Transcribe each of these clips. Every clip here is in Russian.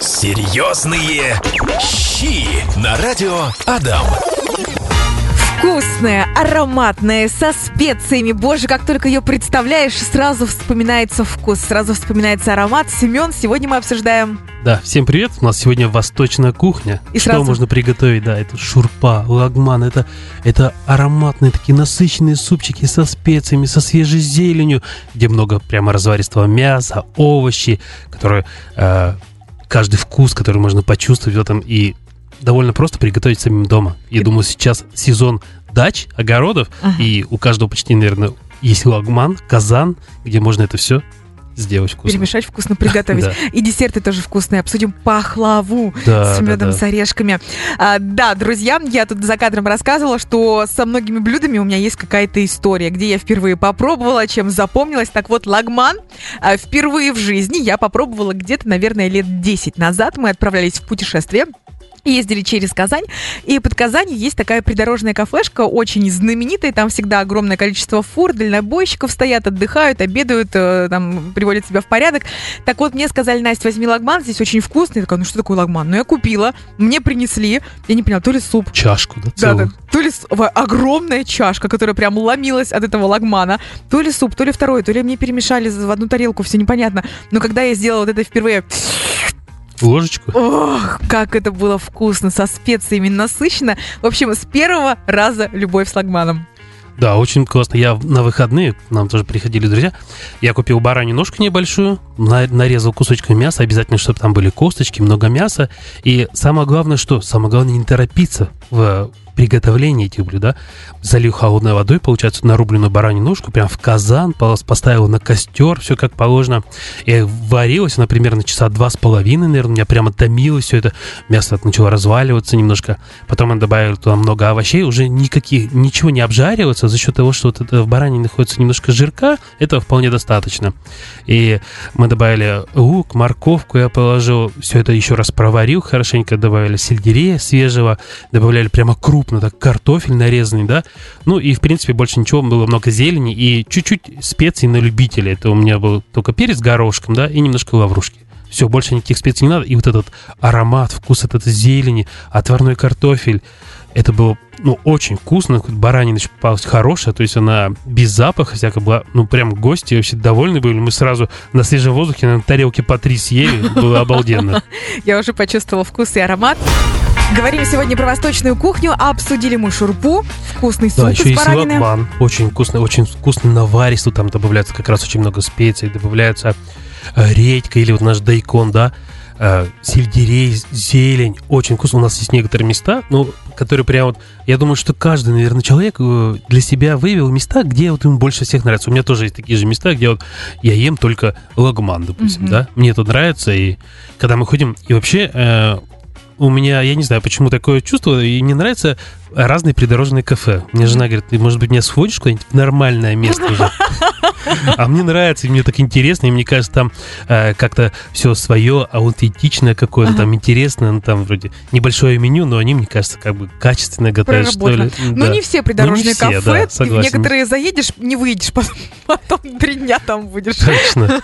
Серьезные щи на радио Адам. Вкусная, ароматная, со специями. Боже, как только ее представляешь, сразу вспоминается вкус, сразу вспоминается аромат. Семен, сегодня мы обсуждаем... Да, всем привет. У нас сегодня восточная кухня. И Что сразу- можно приготовить? Да, это шурпа, лагман. Это, это ароматные такие насыщенные супчики со специями, со свежей зеленью, где много прямо разваристого мяса, овощи, которые... э, каждый вкус, который можно почувствовать в этом и довольно просто приготовить самим дома. Я думаю, сейчас сезон дач, огородов, Ага. и у каждого почти, наверное, есть лагман, казан, где можно это все сделать вкусно. Перемешать, вкусно приготовить. Да. И десерты тоже вкусные. Обсудим пахлаву Да, с да, медом, да. с орешками. А, да, друзья, я тут за кадром рассказывала, что со многими блюдами у меня есть какая-то история, где я впервые попробовала, чем запомнилась. Так вот, лагман а, впервые в жизни я попробовала где-то, наверное, лет 10 назад. Мы отправлялись в путешествие. Ездили через Казань, и под Казанью есть такая придорожная кафешка, очень знаменитая, там всегда огромное количество фур, дальнобойщиков стоят, отдыхают, обедают, э, там, приводят себя в порядок. Так вот, мне сказали, Настя, возьми лагман, здесь очень вкусный. Я такая, ну что такое лагман? Ну я купила, мне принесли, я не поняла, то ли суп, Чашку, да, да, целую. да. То ли огромная чашка, которая прям ломилась от этого лагмана, то ли суп, то ли второй, то ли мне перемешали в одну тарелку, все непонятно. Но когда я сделала вот это впервые, Ложечку. ох, как это было вкусно, со специями насыщенно. В общем, с первого раза любовь с лагманом. Да, очень классно. Я на выходные, нам тоже приходили друзья, я купил баранью ножку небольшую, на- нарезал кусочками мяса, обязательно, чтобы там были косточки, много мяса. И самое главное, что? Самое главное, не торопиться в приготовлении этих блюд, да. Залил холодной водой, получается, нарубленную баранью ножку, прям в казан, пос- поставил на костер, все как положено. И варилось она примерно часа два с половиной, наверное, у меня прямо томилось все это. Мясо начало разваливаться немножко. Потом я добавил туда много овощей, уже никаких, ничего не обжаривается за счет того, что вот это в баране находится немножко жирка, этого вполне достаточно. И мы добавили лук, морковку, я положил, все это еще раз проварил хорошенько, добавили сельдерея свежего, добавляли прямо крупно, так картофель нарезанный, да, ну и в принципе больше ничего, было много зелени и чуть-чуть специй на любителя, это у меня был только перец горошком, да, и немножко лаврушки. Все, больше никаких специй не надо. И вот этот аромат, вкус от этой зелени, отварной картофель, это было, ну, очень вкусно. Баранина попалась хорошая, то есть она без запаха всякая была. Ну, прям гости вообще довольны были. Мы сразу на свежем воздухе на тарелке по три съели. Было обалденно. Я уже почувствовала вкус и аромат. Говорим сегодня про восточную кухню, обсудили мы шурпу, вкусный суп Да, еще из баранины. лагман. Очень вкусный, очень вкусный наваристый. Там добавляется как раз очень много специй. Добавляется э, редька или вот наш дайкон, да. э, Сельдерей, зелень. Очень вкусно. У нас есть некоторые места, ну, которые прям вот... Я думаю, что каждый, наверное, человек э, для себя выявил места, где вот ему больше всех нравится. У меня тоже есть такие же места, где вот я ем только лагман, допустим, Мгм. да. Мне это нравится. И когда мы ходим... И вообще... у меня, я не знаю, почему такое чувство, и мне нравятся разные придорожные кафе. Мне жена говорит, ты, может быть, меня сводишь куда-нибудь в нормальное место уже? А мне нравится, и мне так интересно, и мне кажется, там э, как-то все свое, аутентичное какое-то, там интересное, ну, там вроде небольшое меню, но они, мне кажется, как бы качественно готовят, что ли. Проработано. Ну, Да. не все придорожные все, кафе. да, согласен. некоторые заедешь, не выйдешь, потом, потом три дня там будешь. Точно.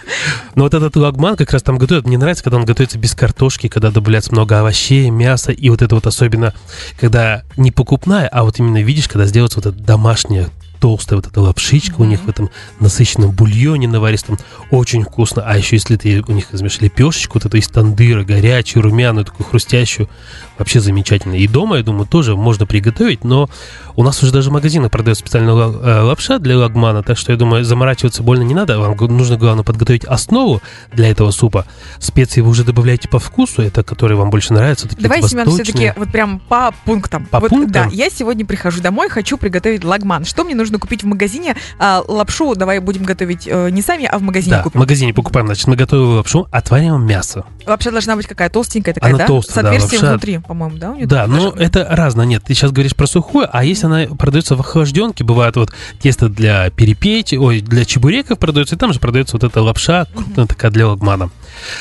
Но вот этот лагман как раз там готовят. Мне нравится, когда он готовится без картошки, когда добавляется много овощей, мяса. И вот это вот особенно, когда не покупная, а вот именно видишь, когда сделается вот эта домашняя толстая вот эта лапшичка у них в этом насыщенном бульоне наваристом. Очень вкусно. А еще если ты у них возьмешь лепешечку, вот эту из тандыра, горячую, румяную, такую хрустящую, вообще замечательно. И дома, я думаю, тоже можно приготовить, но у нас уже даже в магазинах продают специальная ла- э, лапша для лагмана, так что я думаю, заморачиваться больно не надо. Вам нужно, главное, подготовить основу для этого супа. Специи вы уже добавляете по вкусу, это которые вам больше нравятся. Такие Давай, вот Семен, все-таки вот прям по пунктам. По вот, пунктам? Да, я сегодня прихожу домой, хочу приготовить лагман. Что мне нужно купить в магазине? А, лапшу давай будем готовить э, не сами, а в магазине Да, в купим. магазине покупаем, значит, мы готовим лапшу, отвариваем мясо. Лапша должна быть какая? Толстенькая такая, Она да? толстая, С да, отверстием лапша. внутри, по-моему, да? у неё Да, даже? но это разное. Нет, ты сейчас говоришь про сухое, а если она продается в охлажденке, бывает вот тесто для перепечь, ой, для чебуреков продается, и там же продается вот эта лапша, крупная такая для лагмана.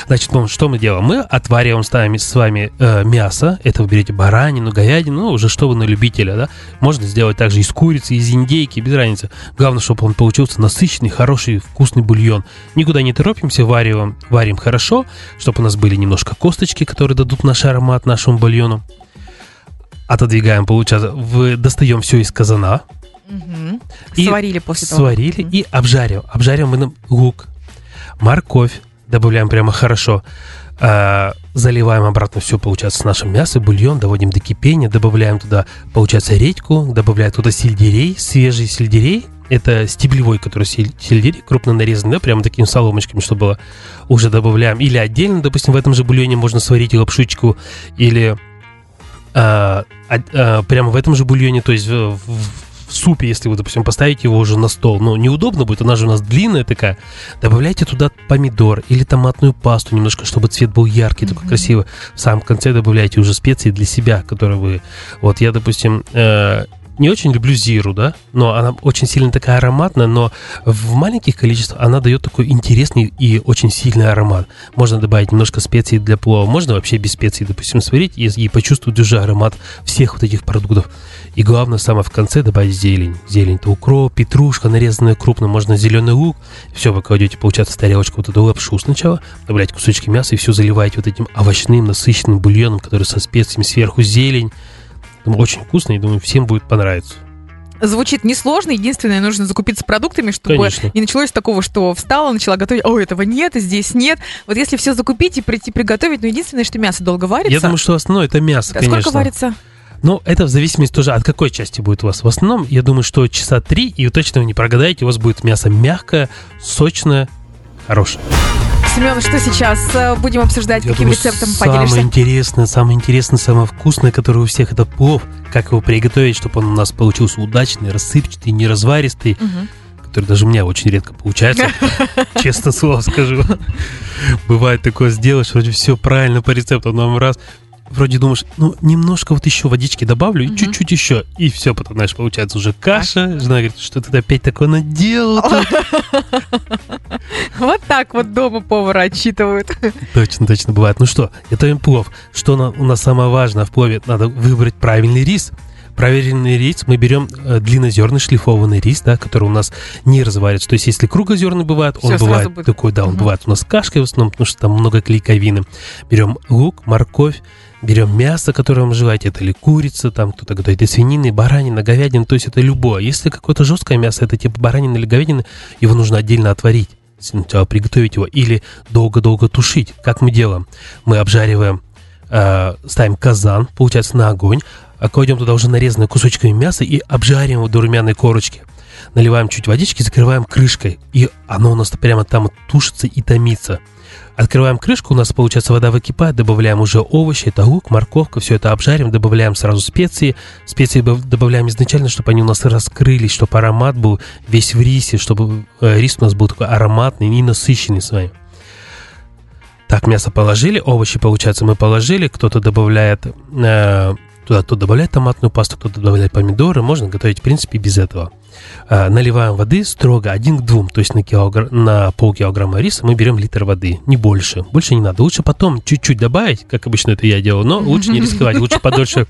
Значит, ну, что мы делаем? Мы отвариваем, ставим с вами э, мясо, это вы берете баранину, говядину, ну, уже что вы на любителя, да? Можно сделать также из курицы, из индейки, без разницы. Главное, чтобы он получился насыщенный, хороший, вкусный бульон. Никуда не торопимся, варим, варим хорошо, чтобы у нас были немножко косточки, которые дадут наш аромат нашему бульону. Отодвигаем, получается, в, достаем все из казана. Мгм. И Сварили после того. Сварили Мгм. и обжариваем. Обжариваем мы на лук, морковь, добавляем прямо хорошо. А, заливаем обратно все, получается, наше мясо, бульон, доводим до кипения, добавляем туда, получается, редьку, добавляем туда сельдерей, свежий сельдерей, это стеблевой, который сель- сельдерей, крупно нарезанный, да, прямо такими соломочками, чтобы было, уже добавляем. Или отдельно, допустим, в этом же бульоне можно сварить лапшичку, или а, а, а, прямо в этом же бульоне, то есть в, в- в супе, если вы, допустим, поставите его уже на стол, ну, неудобно будет, она же у нас длинная такая, добавляйте туда помидор или томатную пасту немножко, чтобы цвет был яркий, такой Мгм. красивый. В самом конце добавляйте уже специи для себя, которые вы... Вот я, допустим, э, не очень люблю зиру, да, но она очень сильно такая ароматная, но в маленьких количествах она дает такой интересный и очень сильный аромат. Можно добавить немножко специй для плова, можно вообще без специй, допустим, сварить и, и почувствовать уже аромат всех вот этих продуктов. И главное, самое в конце добавить зелень. Зелень это укроп, петрушка, нарезанная крупно, можно зеленый лук. Все, вы кладете, получается, в тарелочку вот эту лапшу сначала, добавляете кусочки мяса и все заливаете вот этим овощным, насыщенным бульоном, который со специями сверху зелень. Думаю, очень вкусно и думаю, всем будет понравиться. Звучит несложно. Единственное, нужно закупиться продуктами, чтобы Конечно. не началось такого, что встала, начала готовить, о, этого нет, здесь нет. Вот если все закупить и прийти приготовить, ну, единственное, что мясо долго варится. Я думаю, что основное это мясо, конечно. Сколько варится? Ну, это в зависимости тоже от какой части будет у вас. В основном, я думаю, что часа три, и точно вы не прогадаете, у вас будет мясо мягкое, сочное, хорошее. Семен, что сейчас э, будем обсуждать? Я Каким думаю, рецептом самое поделишься? интересное, самое интересное, самое вкусное, которое у всех, это плов. Как его приготовить, чтобы он у нас получился удачный, рассыпчатый, не разваристый, Мгм. который даже у меня очень редко получается. Честно слово скажу. Бывает такое сделаешь, вроде все правильно по рецепту, но раз вроде думаешь, ну, немножко вот еще водички добавлю, и Мгм. чуть-чуть еще, и все, потом, знаешь, получается уже каша. Жена говорит, что ты опять такое наделал. тут?» Вот так вот дома повара отчитывают. Точно, точно бывает. Ну что, готовим плов. Что у нас самое важное в плове? Надо выбрать правильный рис. Правильный рис мы берем э, длиннозерный шлифованный рис, да, который у нас не разварится. То есть, если кругозерный бывает, он Всё, сразу бывает будет. такой, да, он Мгм. бывает у нас кашкой в основном, потому что там много клейковины. Берем лук, морковь, берем мясо, которое вам желаете. Это ли курица, там кто-то готовит из свинины, баранина, говядина, то есть это любое. Если какое-то жесткое мясо, это типа баранина или говядина, его нужно отдельно отварить сначала приготовить его или долго-долго тушить. Как мы делаем? Мы обжариваем, э, ставим казан, получается, на огонь, кладем туда уже нарезанное кусочками мяса и обжариваем его до румяной корочки. Наливаем чуть водички, закрываем крышкой, и оно у нас прямо там тушится и томится. Открываем крышку, у нас получается вода выкипает, добавляем уже овощи, это лук, морковка, все это обжарим, добавляем сразу специи. Специи бав- добавляем изначально, чтобы они у нас раскрылись, чтобы аромат был весь в рисе, чтобы э, рис у нас был такой ароматный и насыщенный с вами. Так, мясо положили, овощи, получается, мы положили, кто-то добавляет э, туда, кто добавляет томатную пасту, кто-то добавляет помидоры, можно готовить, в принципе, без этого. Э, наливаем воды строго один к двум, то есть на, килогр- на полкилограмма риса мы берем литр воды, не больше. Больше не надо. Лучше потом чуть-чуть добавить, как обычно это я делаю, но лучше не рисковать, лучше подольше,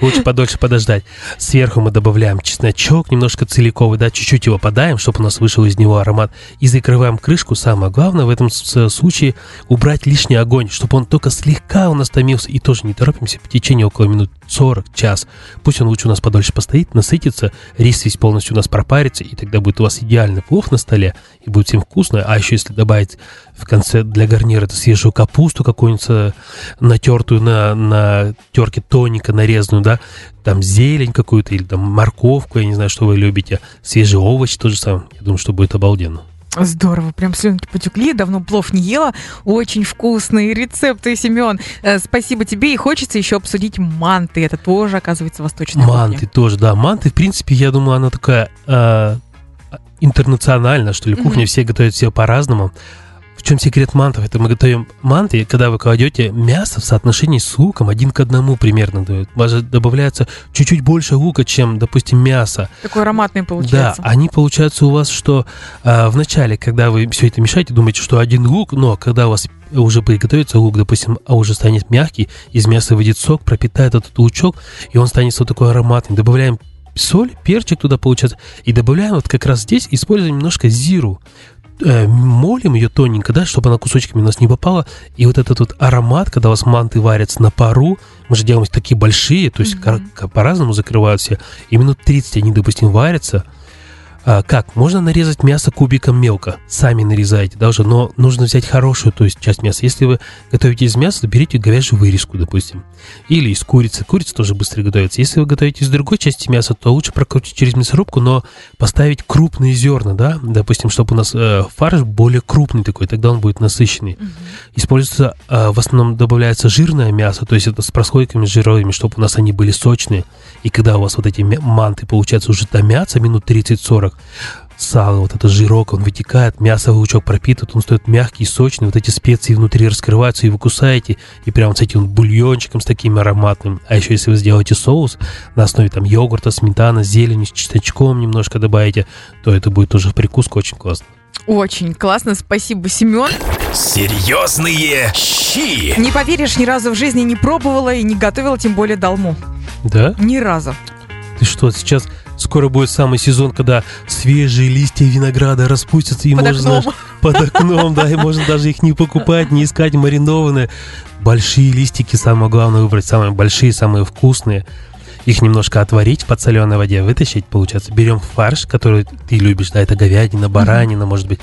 лучше подольше подождать. Сверху мы добавляем чесночок, немножко целиковый, да, чуть-чуть его подаем, чтобы у нас вышел из него аромат, и закрываем крышку. Самое главное в этом случае убрать лишний огонь, чтобы он только слегка у нас томился, и тоже не торопимся, в течение около минут 40, час. Пусть он лучше у нас подольше постоит, насытится, рис весь полностью у нас пропарится, и тогда будет у вас идеальный плов на столе, и будет всем вкусно. А еще если добавить в конце для гарнира это свежую капусту какую-нибудь э, натертую на, на терке тоненько нарезанную, да, там зелень какую-то или там морковку, я не знаю, что вы любите, свежий овощ, то же самое. Я думаю, что будет обалденно. Здорово, прям слюнки потекли, давно плов не ела. Очень вкусные рецепты, Семен. Э, Спасибо тебе. И хочется еще обсудить манты. Это тоже, оказывается, восточная Манты кухня. тоже, да. Манты, в принципе, я думаю, она такая э, интернациональная, что ли. Кухня Мгм. все готовят все по-разному. Чем секрет мантов? Это мы готовим манты, когда вы кладете мясо в соотношении с луком один к одному примерно. дают. Даже добавляется чуть-чуть больше лука, чем, допустим, мясо. Такой ароматный Да, получается. они получаются у вас, что а, в начале, когда вы все это мешаете, думаете, что один лук, но когда у вас уже приготовится лук, допустим, а уже станет мягкий, из мяса выйдет сок, пропитает этот лучок, и он станет вот такой ароматный. Добавляем соль, перчик туда получается. И добавляем вот как раз здесь, используем немножко зиру. Э, молим ее тоненько, да, чтобы она кусочками у нас не попала. И вот этот вот аромат, когда у вас манты варятся на пару, мы же делаем такие большие, то есть mm-hmm. по-разному закрывают все. И минут 30 они, допустим, варятся – а, как? Можно нарезать мясо кубиком мелко. Сами нарезаете даже, но нужно взять хорошую, то есть часть мяса. Если вы готовите из мяса, берите говяжью вырезку, допустим. Или из курицы. Курица тоже быстро готовится. Если вы готовите из другой части мяса, то лучше прокрутить через мясорубку, но поставить крупные зерна, да, допустим, чтобы у нас э, фарш более крупный такой, тогда он будет насыщенный. Угу. Используется, э, в основном добавляется жирное мясо, то есть это с прослойками жировыми, чтобы у нас они были сочные. И когда у вас вот эти манты, получается, уже томятся минут 30-40, сало, вот это жирок, он вытекает, мясо лучок пропитывает, он стоит мягкий, сочный, вот эти специи внутри раскрываются, и вы кусаете, и прям с этим бульончиком, с таким ароматным. А еще если вы сделаете соус на основе там йогурта, сметана, зелени, с чесночком немножко добавите, то это будет тоже в прикуску очень классно. Очень классно, спасибо, Семен. Серьезные щи. Не поверишь, ни разу в жизни не пробовала и не готовила, тем более долму. Да? Ни разу. Ты что, сейчас скоро будет самый сезон, когда свежие листья винограда распустятся, и под можно окном. под окном, да, и можно даже их не покупать, не искать маринованные. Большие листики, самое главное выбрать самые большие, самые вкусные их немножко отварить в подсоленной воде, вытащить, получается. Берем фарш, который ты любишь, да, это говядина, баранина, может быть.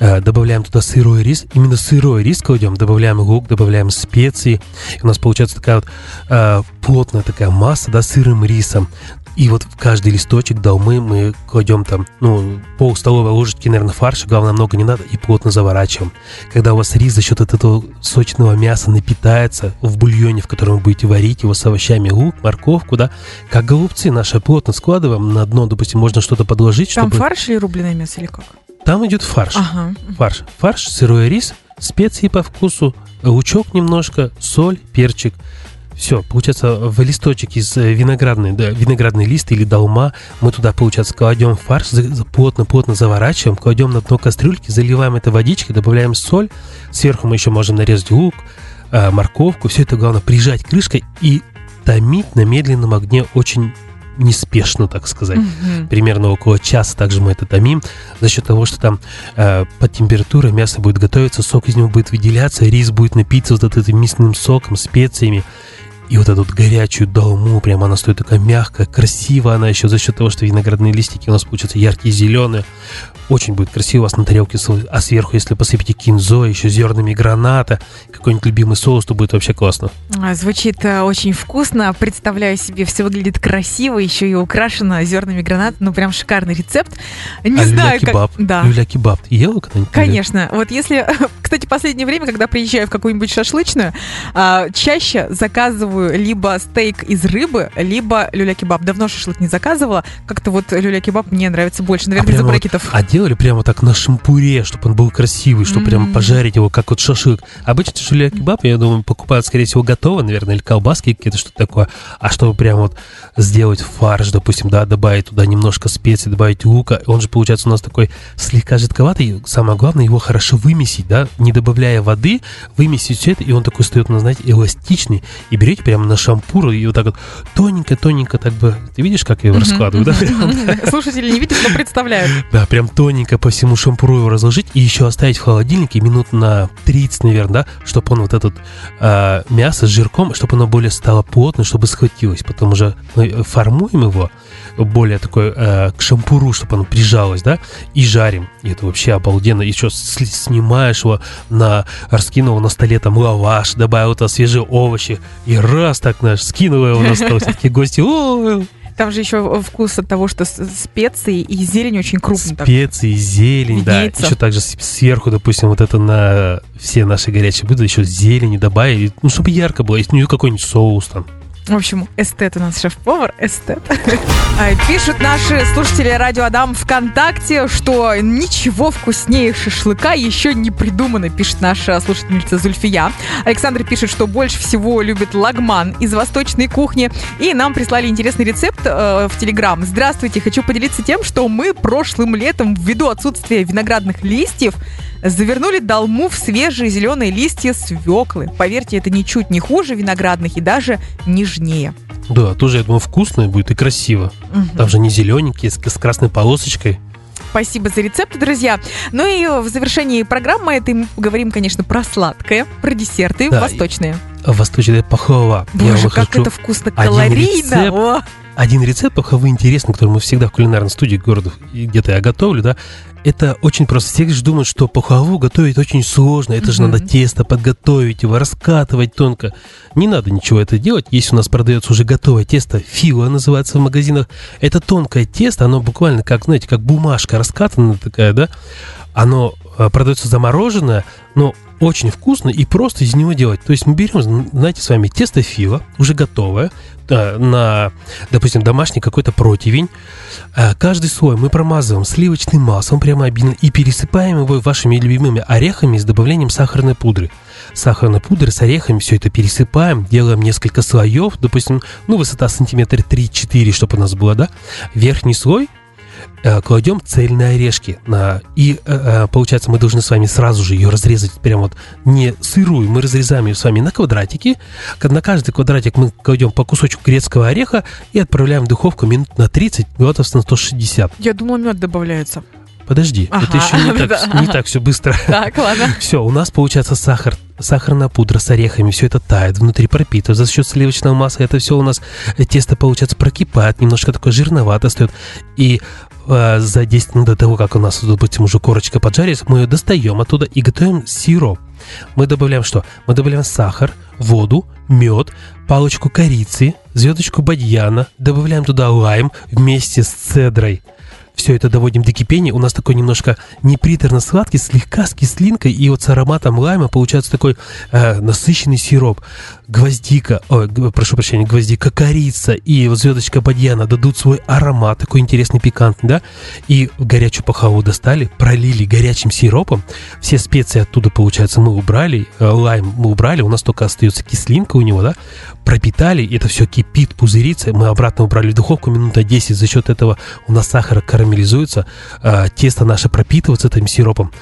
Э, добавляем туда сырой рис, именно сырой рис кладем, добавляем лук, добавляем специи. И у нас получается такая вот э, плотная такая масса, да, сырым рисом. И вот в каждый листочек долмы мы кладем там, ну, пол столовой ложечки, наверное, фарша, главное, много не надо, и плотно заворачиваем. Когда у вас рис за счет этого сочного мяса напитается в бульоне, в котором вы будете варить его с овощами, лук, морковку, да, как голубцы наши плотно складываем на дно, допустим, можно что-то подложить, Там чтобы... фарш или рубленое мясо или как? Там идет фарш. Ага. Фарш. Фарш, сырой рис, специи по вкусу, лучок немножко, соль, перчик – все, получается, в листочек из э, виноградной, да, виноградный лист или долма мы туда, получается, кладем фарш, плотно-плотно заворачиваем, кладем на дно кастрюльки, заливаем это водичкой, добавляем соль, сверху мы еще можем нарезать лук, э, морковку, все это главное прижать крышкой и томить на медленном огне очень неспешно, так сказать. Mm-hmm. Примерно около часа также мы это томим. За счет того, что там э, под температурой мясо будет готовиться, сок из него будет выделяться, рис будет напиться вот этим мясным соком, специями. И вот эту вот горячую долму, прямо она стоит такая мягкая, красивая она еще за счет того, что виноградные листики у нас получаются яркие, зеленые. Очень будет красиво у вас на тарелке, а сверху, если посыпите кинзо, еще зернами граната, какой-нибудь любимый соус, то будет вообще классно. А, звучит э, очень вкусно, представляю себе, все выглядит красиво, еще и украшено зернами граната, ну прям шикарный рецепт. Не а знаю, как... Да. Люля-кебаб, ела когда-нибудь? Конечно. Вот если, кстати, последнее время, когда приезжаю в какую-нибудь шашлычную, а, чаще заказываю либо стейк из рыбы, либо люля-кебаб. Давно шашлык не заказывала, как-то вот люля-кебаб мне нравится больше, наверное, а из-за брекетов. Вот, а делали прямо так на шампуре, чтобы он был красивый, чтобы mm-hmm. прям пожарить его, как вот шашлык. Обычно шуля кебаб, я думаю, покупают, скорее всего, готово, наверное, или колбаски какие-то, что-то такое. А чтобы прям вот сделать фарш, допустим, да, добавить туда немножко специй, добавить лука, он же получается у нас такой слегка жидковатый. Самое главное, его хорошо вымесить, да, не добавляя воды, вымесить все это, и он такой стоит, ну, знаете, эластичный. И берете прямо на шампур и вот так вот тоненько-тоненько так бы... Ты видишь, как я его раскладываю, да? Слушатели не видят, но представляют. Да, прям тоненько по всему шампуру его разложить и еще оставить в холодильнике минут на 30, наверное, да, чтобы он вот этот э, мясо с жирком, чтобы оно более стало плотно, чтобы схватилось. Потом уже мы формуем его более такой э, к шампуру, чтобы оно прижалось, да, и жарим. И это вообще обалденно. Еще снимаешь его, на, раскинул на столе там лаваш, добавил туда свежие овощи, и раз так наш скинул его на стол. Все-таки гости, о, там же еще вкус от того, что специи и зелень очень крупная. Специи, зелень, да. Еще также сверху, допустим, вот это на все наши горячие блюда еще зелени добавили, ну, чтобы ярко было, если ну, какой-нибудь соус там. В общем, эстет у нас шеф-повар, эстет. А, пишут наши слушатели Радио Адам ВКонтакте, что ничего вкуснее шашлыка еще не придумано, пишет наша слушательница Зульфия. Александр пишет, что больше всего любит лагман из восточной кухни. И нам прислали интересный рецепт э, в Телеграм. Здравствуйте, хочу поделиться тем, что мы прошлым летом, ввиду отсутствия виноградных листьев, Завернули долму в свежие зеленые листья свеклы. Поверьте, это ничуть не хуже виноградных и даже нежнее. Да, тоже, я думаю, вкусно будет и красиво. Мгм. Там же не зелененькие, с, с красной полосочкой. Спасибо за рецепты, друзья. Ну и в завершении программы этой мы поговорим, конечно, про сладкое, про десерты Да, восточные. А Восточная пахлава. Я Боже, вам как это вкусно, один калорийно. рецепт. О, один рецепт пахлавы интересный, который мы всегда в кулинарной студии города где-то я готовлю, да. Это очень просто. Все же думают, что пахлаву готовить очень сложно. Это же Мгм. надо тесто подготовить, его раскатывать тонко. Не надо ничего это делать. Есть у нас продается уже готовое тесто, фила называется в магазинах. Это тонкое тесто, оно буквально как, знаете, как бумажка раскатанная такая, да. Оно продается замороженное, но очень вкусно и просто из него делать. То есть мы берем, знаете, с вами тесто фила, уже готовое, э, на, допустим, домашний какой-то противень. Э, Каждый слой мы промазываем сливочным маслом прямо обильно и пересыпаем его вашими любимыми орехами с добавлением сахарной пудры. Сахарной пудры с орехами все это пересыпаем, делаем несколько слоев, допустим, ну, высота сантиметра 3-4, чтобы у нас было, да. Верхний слой э, кладем цельные орешки и э, э, получается мы должны с вами сразу же ее разрезать прям вот не сырую мы разрезаем ее с вами на квадратики на каждый квадратик мы кладем по кусочку грецкого ореха и отправляем в духовку минут на 30 градусов на 160 Я думала, мед добавляется. Подожди это Ага, еще не так, не так все быстро Так, ладно. все, у нас получается сахар, сахарная пудра с орехами, все это тает, внутри пропитывает за счет сливочного масла. Это все у нас э, тесто, получается, прокипает, немножко такое жирновато стоит. И э, за 10 минут до того, как у нас, допустим, уже корочка поджарится, мы ее достаем оттуда и готовим сироп. Мы добавляем что? Мы добавляем сахар, воду, мед, палочку корицы, звездочку бадьяна, добавляем туда лайм вместе с цедрой. Все это доводим до кипения. У нас такой немножко неприторно-сладкий, слегка с кислинкой. И вот с ароматом лайма получается такой э, насыщенный сироп. Гвоздика, ой, прошу прощения, гвоздика, корица и вот звездочка бадьяна дадут свой аромат, такой интересный, пикантный, да? И горячую пахаву достали, пролили горячим сиропом. Все специи оттуда, получается, мы убрали. э, Лайм мы убрали, у нас только остается кислинка у него, да? пропитали, это все кипит, пузырится, мы обратно убрали в духовку минут на 10, за счет этого у нас сахар карамелизуется, а, тесто наше пропитывается этим сиропом,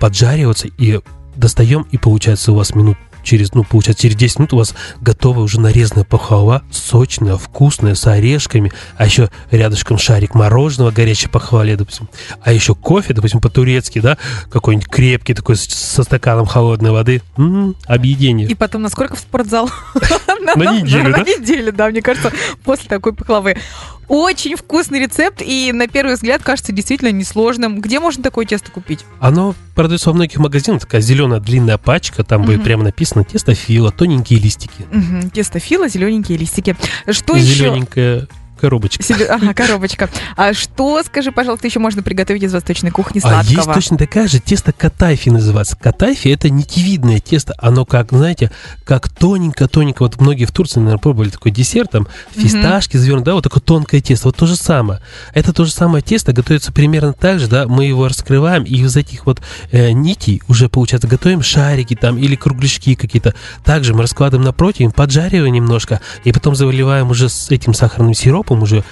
поджаривается и достаем, и получается у вас минут через, ну, получается, через 10 минут у вас готова уже нарезанная пахлава, сочная, вкусная, с орешками, а еще рядышком шарик мороженого, горячей пахлаве, допустим, а еще кофе, допустим, по-турецки, да, какой-нибудь крепкий такой со стаканом холодной воды, М, объедение. И потом насколько в спортзал? На неделю, На неделю, да, мне кажется, после такой пахлавы. Очень вкусный рецепт, и на первый взгляд кажется действительно несложным. Где можно такое тесто купить? Оно продается во многих магазинах, такая зеленая длинная пачка, там будет Мгм. прямо написано тесто фила, тоненькие листики. Мгм, Тесто фила, зелененькие листики. Что и еще? Коробочка. Себе- Ага, коробочка. А что, скажи, пожалуйста, еще можно приготовить из восточной кухни А есть сладкого? точно такая же тесто катайфи называется. Катайфи это нитевидное тесто. Оно как, знаете, как тоненько-тоненько. Вот многие в Турции, наверное, пробовали такой десерт, там фисташки, завернут, да, вот такое тонкое тесто. Вот то же самое. Это то же самое тесто готовится примерно так же, да, мы его раскрываем, и из этих вот э, нитей уже, получается, готовим шарики там или кругляшки какие-то. Также мы раскладываем на противень, поджариваем немножко, и потом заливаем уже с этим сахарным сиропом уже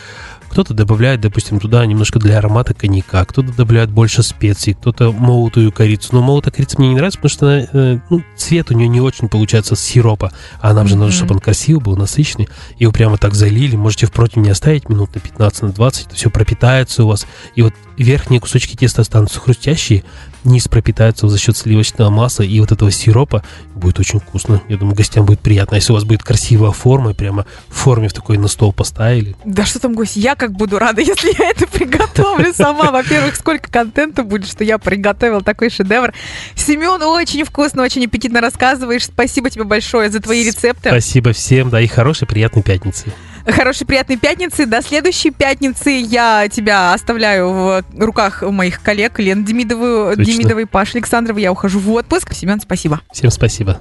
кто-то добавляет, допустим, туда немножко для аромата коньяка, кто-то добавляет больше специй, кто-то молотую корицу. Но молотая корица мне не нравится, потому что она, э, ну, цвет у нее не очень получается с сиропа. А нам же надо, Мгм. чтобы он красивый был, насыщенный. Его прямо так залили. Можете в противне оставить минут на 15, на 20. Это все пропитается у вас. И вот верхние кусочки теста останутся хрустящие, низ пропитается за счет сливочного масла и вот этого сиропа. Будет очень вкусно. Я думаю, гостям будет приятно. Если у вас будет красивая форма, прямо в форме в такой на стол поставили. Да что там, гость, я как буду рада, если я это приготовлю сама. Во-первых, сколько контента будет, что я приготовила такой шедевр. Семен, очень вкусно, очень аппетитно рассказываешь. Спасибо тебе большое за твои рецепты. Спасибо всем, да, и хорошей, приятной пятницы. Хорошей, приятной пятницы. До следующей пятницы я тебя оставляю в руках моих коллег Лен Демидову. Демидовой, Паши Александровой. Я ухожу в отпуск. Семен, спасибо. Всем спасибо.